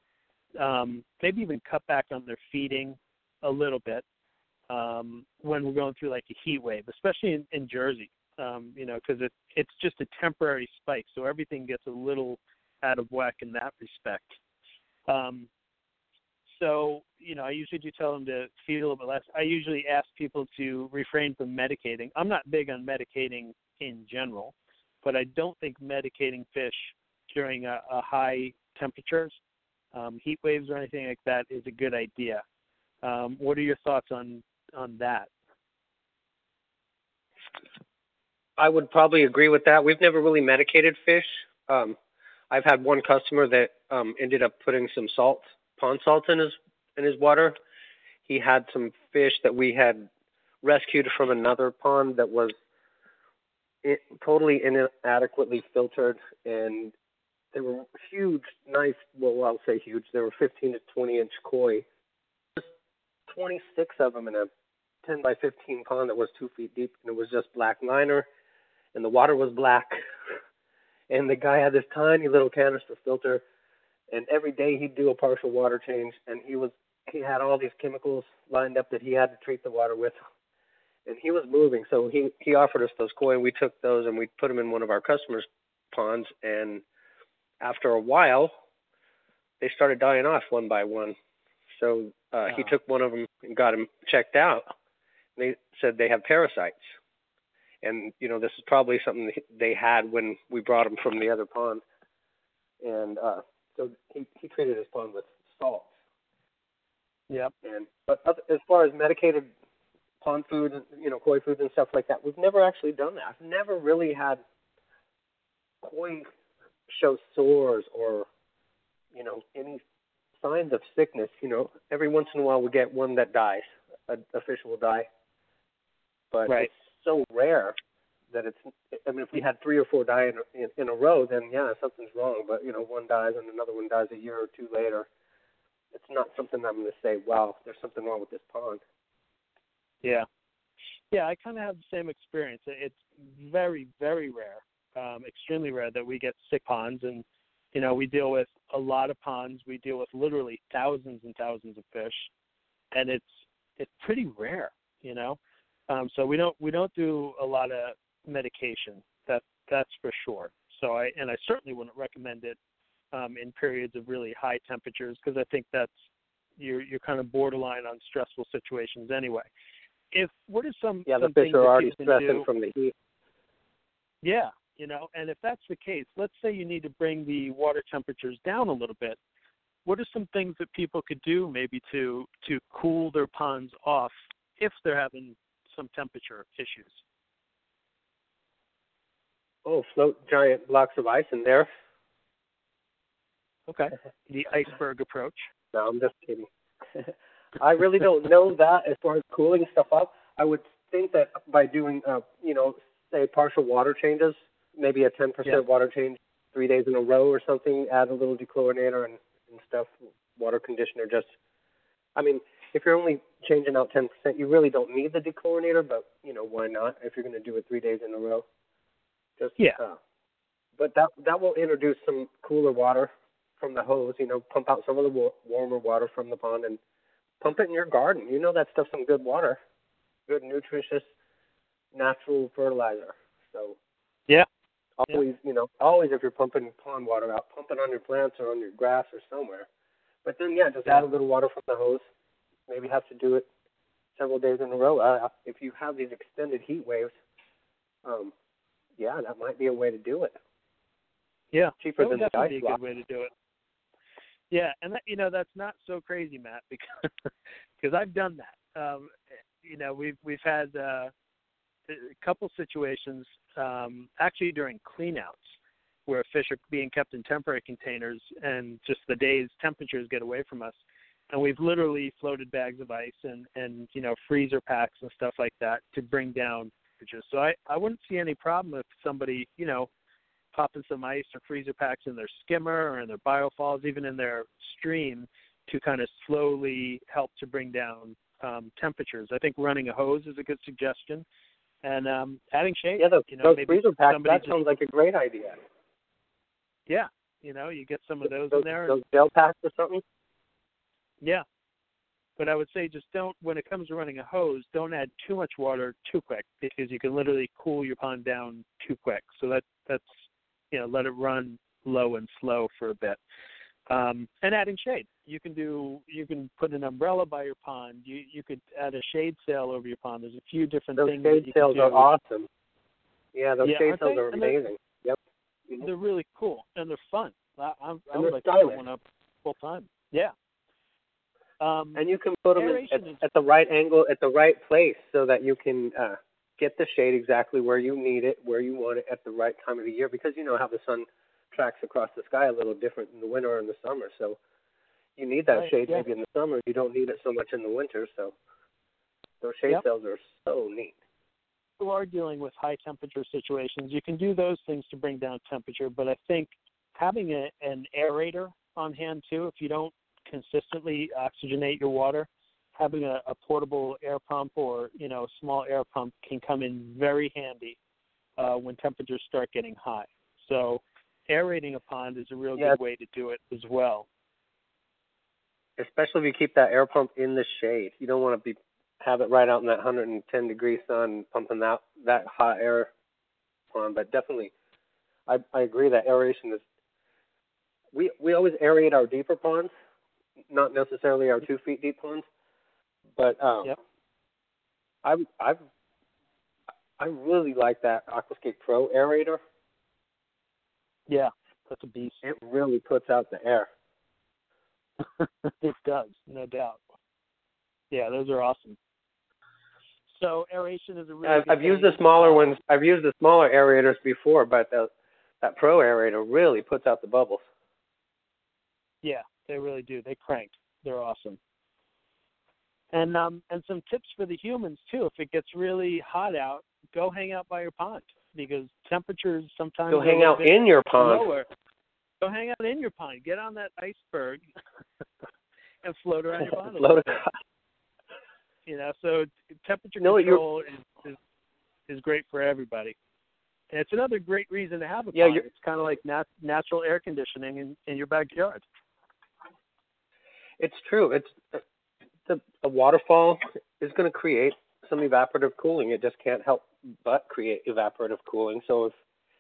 Speaker 3: um, maybe even cut back on their feeding a little bit um, when we're going through like a heat wave, especially in, in Jersey. Um, you know, because it it's just a temporary spike, so everything gets a little out of whack in that respect. Um, so, you know, I usually do tell them to feed a little bit less. I usually ask people to refrain from medicating. I'm not big on medicating in general, but I don't think medicating fish during a, a high temperatures, um, heat waves or anything like that is a good idea. Um, what are your thoughts on on that?
Speaker 4: I would probably agree with that. We've never really medicated fish. Um, I've had one customer that um, ended up putting some salt, pond salt in his in his water. He had some fish that we had rescued from another pond that was it, totally inadequately filtered, and they were huge, nice. Well, I'll say huge. They were 15 to 20 inch koi. 26 of them in a 10 by 15 pond that was two feet deep, and it was just black liner, and the water was black. <laughs> and the guy had this tiny little canister filter, and every day he'd do a partial water change, and he was he had all these chemicals lined up that he had to treat the water with, and he was moving. So he he offered us those koi, and we took those and we put them in one of our customers' ponds, and after a while, they started dying off one by one. So uh, he took one of them and got him checked out. They said they have parasites and you know this is probably something they had when we brought him from the other pond, and uh, so he he treated his pond with salt.
Speaker 3: Yep.
Speaker 4: And but as far as medicated pond food, you know, koi foods and stuff like that, we've never actually done that. I've never really had koi show sores or you know any signs of sickness. You know, every once in a while we get one that dies, a, a fish will die, but
Speaker 3: right.
Speaker 4: it's so rare that it's. I mean, if we had three or four die in, in, in a row, then yeah, something's wrong. But you know, one dies and another one dies a year or two later. It's not something I'm going to say, wow, there's something wrong with this pond.
Speaker 3: Yeah, yeah, I kind of have the same experience. It's very, very rare, um, extremely rare that we get sick ponds, and you know, we deal with a lot of ponds. We deal with literally thousands and thousands of fish, and it's it's pretty rare, you know. Um, so we don't we don't do a lot of medication. That that's for sure. So I and I certainly wouldn't recommend it um, in periods of really high temperatures because I think that's you're you're kind of borderline on stressful situations anyway. If what are some
Speaker 4: yeah
Speaker 3: some
Speaker 4: the fish are already stressing
Speaker 3: do,
Speaker 4: from the heat.
Speaker 3: Yeah, you know, and if that's the case, let's say you need to bring the water temperatures down a little bit. What are some things that people could do maybe to to cool their ponds off if they're having some temperature issues.
Speaker 4: Oh, float giant blocks of ice in there.
Speaker 3: Okay. The iceberg approach.
Speaker 4: No, I'm just kidding. <laughs> I really don't know that as far as cooling stuff up. I would think that by doing, uh, you know, say partial water changes, maybe a 10%
Speaker 3: yeah.
Speaker 4: water change three days in a row or something, add a little dechlorinator and, and stuff, water conditioner. Just, I mean, if you're only changing out 10%, you really don't need the dechlorinator, but you know why not? If you're going to do it three days in a row, just
Speaker 3: yeah.
Speaker 4: Uh, but that that will introduce some cooler water from the hose. You know, pump out some of the wa- warmer water from the pond and pump it in your garden. You know that stuff's some good water, good nutritious, natural fertilizer. So
Speaker 3: yeah,
Speaker 4: always
Speaker 3: yeah.
Speaker 4: you know always if you're pumping pond water out, pump it on your plants or on your grass or somewhere. But then yeah, just add a little water from the hose maybe have to do it several days in a row. Uh, if you have these extended heat waves, um, yeah, that might be a way to do it.
Speaker 3: Yeah,
Speaker 4: cheaper
Speaker 3: that would
Speaker 4: than the ice
Speaker 3: be a good way to do it. Yeah, and that, you know that's not so crazy, Matt, <laughs> because because I've done that. Um, you know, we've we've had uh, a couple situations um, actually during cleanouts where fish are being kept in temporary containers, and just the day's temperatures get away from us and we've literally floated bags of ice and and you know freezer packs and stuff like that to bring down temperatures. So I I wouldn't see any problem if somebody you know popping some ice or freezer packs in their skimmer or in their biofalls, even in their stream, to kind of slowly help to bring down um, temperatures. I think running a hose is a good suggestion, and um, adding shade.
Speaker 4: Yeah, the,
Speaker 3: you know,
Speaker 4: those freezer packs. That
Speaker 3: just-
Speaker 4: sounds like a great idea.
Speaker 3: Yeah, you know, you get some of those,
Speaker 4: those
Speaker 3: in there.
Speaker 4: those gel packs or something.
Speaker 3: Yeah. But I would say just don't when it comes to running a hose, don't add too much water too quick because you can literally cool your pond down too quick. So that that's you know, let it run low and slow for a bit. Um, and adding shade. You can do you can put an umbrella by your pond. You you could add a shade sail over your pond. There's a few different
Speaker 4: Those
Speaker 3: things
Speaker 4: shade sails are awesome. Yeah, those
Speaker 3: Yeah,
Speaker 4: shade sails are amazing. Yep.
Speaker 3: They're really cool and they're fun. I, I'm, I
Speaker 4: And
Speaker 3: would like to put one up full time. Yeah. Um,
Speaker 4: And you can put them at, at the right angle, at the right place, so that you can uh, get the shade exactly where you need it, where you want it at the right time of the year. Because you know how the sun tracks across the sky a little different in the winter or in the summer. So you need that
Speaker 3: Right,
Speaker 4: shade
Speaker 3: yeah.
Speaker 4: maybe in the summer. You don't need it so much in the winter. So those shade
Speaker 3: Yep.
Speaker 4: sails are so neat.
Speaker 3: you are dealing with high temperature situations, you can do those things to bring down temperature. But I think having a, an aerator on hand too, if you don't consistently oxygenate your water, having a, a portable air pump or you know a small air pump can come in very handy uh, when temperatures start getting high. So aerating a pond is a real
Speaker 4: Yeah.
Speaker 3: good way to do it as well.
Speaker 4: especially if you keep that air pump in the shade. You don't want to be have it right out in that 110 degree sun pumping that that hot air on. But definitely, I I agree that aeration is. We we always aerate our deeper ponds, not necessarily our two feet deep ponds, but um,
Speaker 3: Yep.
Speaker 4: I I I really like that Aquascape Pro aerator.
Speaker 3: Yeah, that's a beast.
Speaker 4: It really puts out the air. <laughs>
Speaker 3: it does, no doubt. Yeah, those are awesome. So aeration is a really.
Speaker 4: I've, I've used the smaller ones. I've used the smaller aerators before, but the, that Pro aerator really puts out the bubbles.
Speaker 3: Yeah, they really do. They crank. They're awesome. And um and some tips for the humans too. If it gets really hot out, go hang out by your pond because temperatures sometimes
Speaker 4: Go hang out in your pond.
Speaker 3: lower. Go hang out in your pond. Get on that iceberg <laughs> and float around your pond
Speaker 4: Float.
Speaker 3: You know, so temperature
Speaker 4: No,
Speaker 3: control is, is is great for everybody. And it's another great reason to have a
Speaker 4: Yeah,
Speaker 3: pond. It's kind of like nat- natural air conditioning in, in your backyard.
Speaker 4: It's true. It's the a waterfall is going to create some evaporative cooling. It just can't help but create evaporative cooling. So if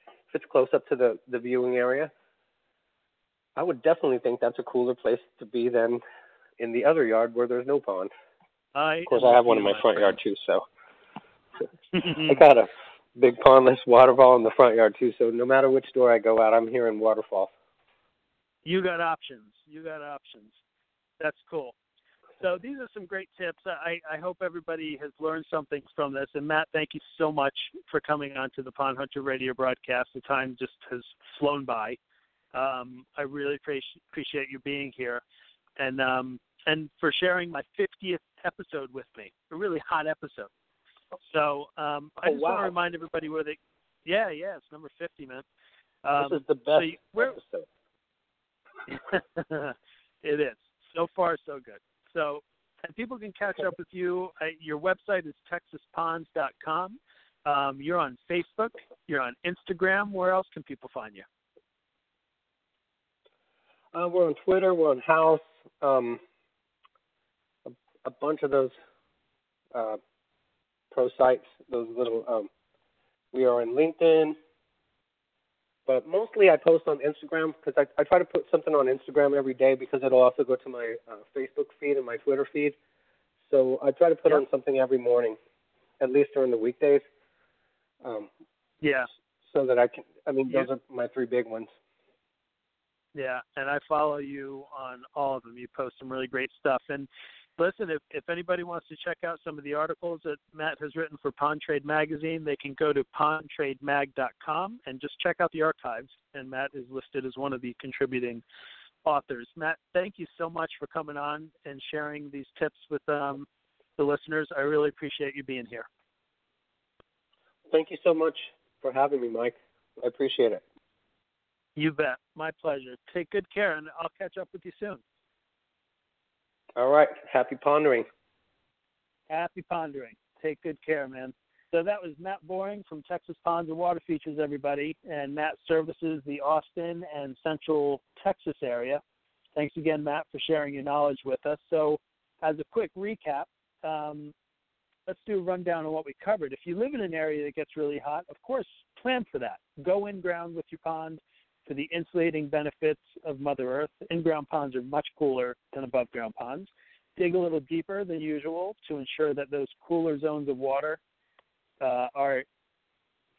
Speaker 4: if it's close up to the the viewing area, I would definitely think that's a cooler place to be than in the other yard where there's no pond.
Speaker 3: I
Speaker 4: Of course, I have one in my front yard too. So. <laughs> I got a big pondless waterfall in the front yard too. So no matter which door I go out, I'm hearing waterfall.
Speaker 3: you got options. You got options. That's cool. So these are some great tips. I, I hope everybody has learned something from this. And Matt, thank you so much for coming on to the Pond Hunter Radio broadcast. The time just has flown by. Um, I really appreciate appreciate you being here, and um, and for sharing my 50th episode with me. A really hot episode. So um, I
Speaker 4: Oh,
Speaker 3: just want to remind everybody where they. Yeah, yeah, it's number 50, man. Um,
Speaker 4: this is the
Speaker 3: so
Speaker 4: best
Speaker 3: you- where-
Speaker 4: episode. <laughs>
Speaker 3: it is. So far, so good. So, and people can catch up with you. Uh, your website is texasponds.com. Um, you're on Facebook. You're on Instagram. Where else can people find you?
Speaker 4: Uh, we're on Twitter. We're on Houzz. Um, a, a bunch of those uh, pro sites. Those little. Um, we are on LinkedIn, but mostly I post on Instagram because I, I try to put something on Instagram every day because it'll also go to my uh, Facebook feed and my Twitter feed. So I try to put
Speaker 3: Yep.
Speaker 4: on something every morning, at least during the weekdays, um,
Speaker 3: Yeah,
Speaker 4: so that I can. I mean,
Speaker 3: Yeah.
Speaker 4: those are my three big ones.
Speaker 3: yeah. And I follow you on all of them. You post some really great stuff. And listen, if if anybody wants to check out some of the articles that Matt has written for Pond Trade Magazine, they can go to pondtrademag.com and just check out the archives. And Matt is listed as one of the contributing authors. Matt, thank you so much for coming on and sharing these tips with um, the listeners. I really appreciate you being here.
Speaker 4: Thank you so much for having me, Mike. I appreciate it.
Speaker 3: You bet. My pleasure. Take good care, and I'll catch up with you soon.
Speaker 4: All right. Happy pondering.
Speaker 3: Happy pondering. Take good care, man. So that was Matt Boring from Texas Ponds and Water Features, everybody. And Matt services the Austin and Central Texas area. Thanks again, Matt, for sharing your knowledge with us. So, as a quick recap, um, let's do a rundown on what we covered. If you live in an area that gets really hot, of course, plan for that. Go in ground with your pond for the insulating benefits of Mother Earth. In ground ponds are much cooler than above ground ponds. Dig a little deeper than usual to ensure that those cooler zones of water uh, are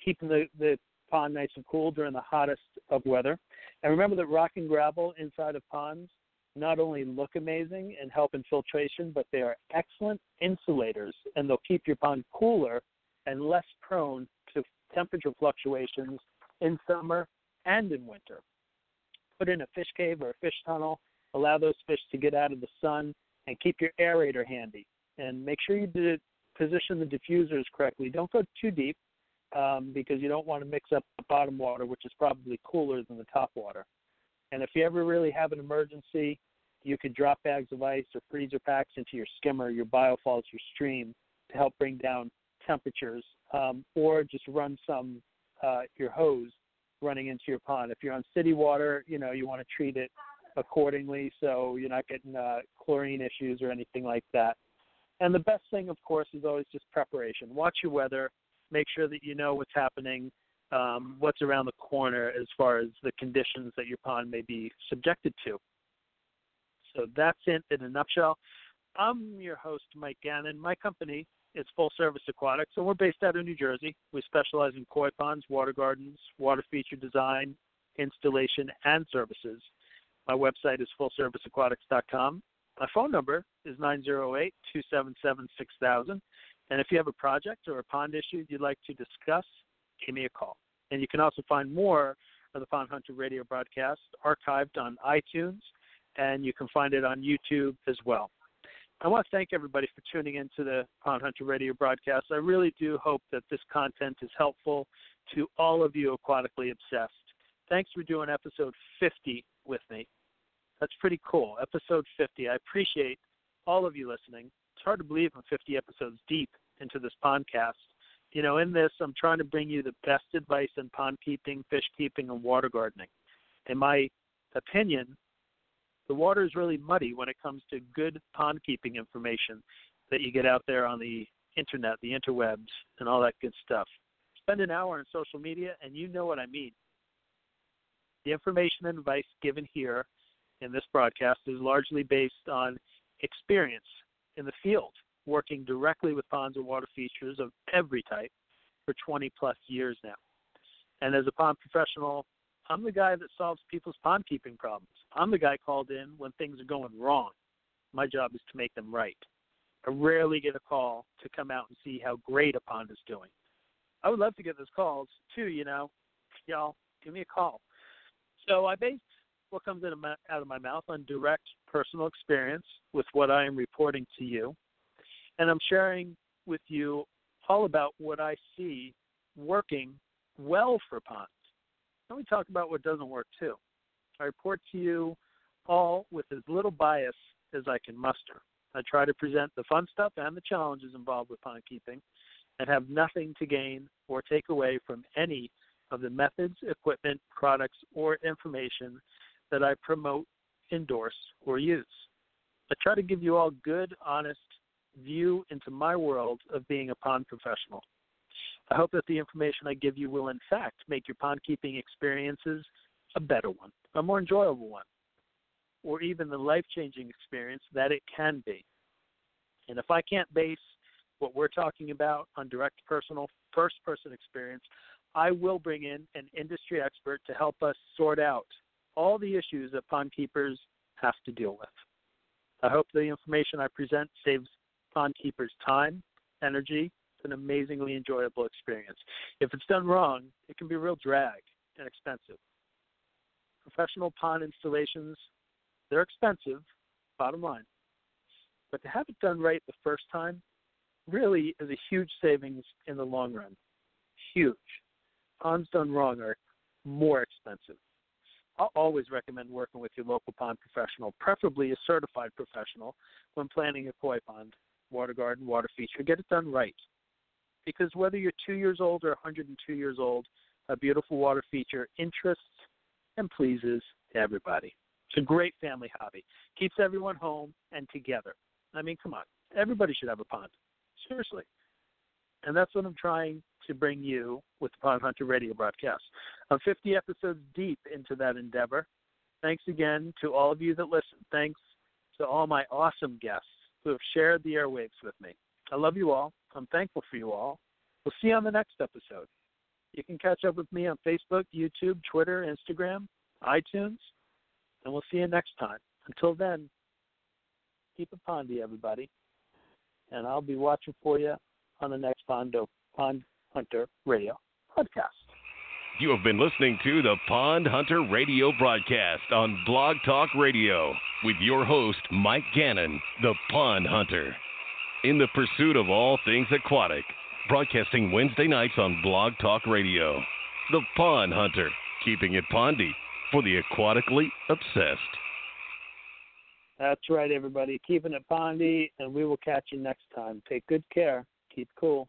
Speaker 3: keeping the, the pond nice and cool during the hottest of weather. And remember that rock and gravel inside of ponds not only look amazing and help in filtration, but they are excellent insulators and they'll keep your pond cooler and less prone to temperature fluctuations in summer and in winter. Put in a fish cave or a fish tunnel, allow those fish to get out of the sun, and keep your aerator handy. And make sure you do, position the diffusers correctly. Don't go too deep um, because you don't want to mix up the bottom water, which is probably cooler than the top water. And if you ever really have an emergency, you could drop bags of ice or freezer packs into your skimmer, your biofalls, your stream to help bring down temperatures, um, or just run some uh, your hose running into your pond. If you're on city water, you know you want to treat it accordingly so you're not getting uh, chlorine issues or anything like that. And the best thing, of course, is always just preparation. Watch your weather. Make sure that you know what's happening, um, what's around the corner as far as the conditions that your pond may be subjected to. So that's it in a nutshell. I'm your host, Mike Gannon. My company is Full Service Aquatics, and we're based out of New Jersey. We specialize in koi ponds, water gardens, water feature design, installation, and services. My website is fullserviceaquatics.com. My phone number is 908 277 6000. And if you have a project or a pond issue you'd like to discuss, give me a call. And you can also find more of the Pond Hunter radio broadcast archived on iTunes, and you can find it on YouTube as well. I want to thank everybody for tuning into the Pond Hunter radio broadcast. I really do hope that this content is helpful to all of you aquatically obsessed. Thanks for doing episode 50 with me. That's pretty cool. Episode 50. I appreciate all of you listening. It's hard to believe I'm 50 episodes deep into this podcast. You know, in this, I'm trying to bring you the best advice in pond keeping, fish keeping, and water gardening. In my opinion, the water is really muddy when it comes to good pond keeping information that you get out there on the internet, the interwebs, and all that good stuff. Spend an hour on social media, and you know what I mean. The information and advice given here in this broadcast is largely based on experience in the field, working directly with ponds and water features of every type for 20 plus years now. And as a pond professional, I'm the guy that solves people's pond keeping problems. I'm the guy called in when things are going wrong. My job is to make them right. I rarely get a call to come out and see how great a pond is doing. I would love to get those calls too, you know. Y'all, give me a call. So I base what comes out of my mouth on direct personal experience with what I am reporting to you. And I'm sharing with you all about what I see working well for ponds. Let me talk about what doesn't work too. I report to you all with as little bias as I can muster. I try to present the fun stuff and the challenges involved with pond keeping and have nothing to gain or take away from any of the methods, equipment, products, or information that I promote, endorse, or use. I try to give you all good, honest view into my world of being a pond professional. I hope that the information I give you will, in fact, make your pond keeping experiences a better one, a more enjoyable one, or even the life changing experience that it can be. And if I can't base what we're talking about on direct personal first person experience, I will bring in an industry expert to help us sort out all the issues that pond keepers have to deal with. I hope the information I present saves pond keepers time, energy. An amazingly enjoyable experience. If it's done wrong, it can be real drag and expensive. Professional pond installations They're expensive, bottom line. But to have it done right the first time really is a huge savings in the long run. Huge. Ponds done wrong are more expensive. I'll always recommend working with your local pond professional, preferably a certified professional, when planning a koi pond, water garden, water feature. Get it done right. Because whether you're two years old or 102 years old, a beautiful water feature interests and pleases everybody. It's a great family hobby. Keeps everyone home and together. I mean, come on. Everybody should have a pond. Seriously. And that's what I'm trying to bring you with the Pond Hunter radio broadcast. I'm 50 episodes deep into that endeavor. Thanks again to all of you that listen. Thanks to all my awesome guests who have shared the airwaves with me. I love you all. I'm thankful for you all. We'll see you on the next episode. You can catch up with me on Facebook, YouTube, Twitter, Instagram, iTunes, and we'll see you next time. Until then, keep it pondy, everybody. And I'll be watching for you on the next Pondo, Pond Hunter Radio podcast.
Speaker 2: You have been listening to the Pond Hunter Radio broadcast on Blog Talk Radio with your host, Mike Gannon, the Pond Hunter. In the pursuit of all things aquatic, broadcasting Wednesday nights on Blog Talk Radio. The Pond Hunter, keeping it pondy for the aquatically obsessed.
Speaker 3: That's right, everybody. Keeping it pondy, and we will catch you next time. Take good care. Keep cool.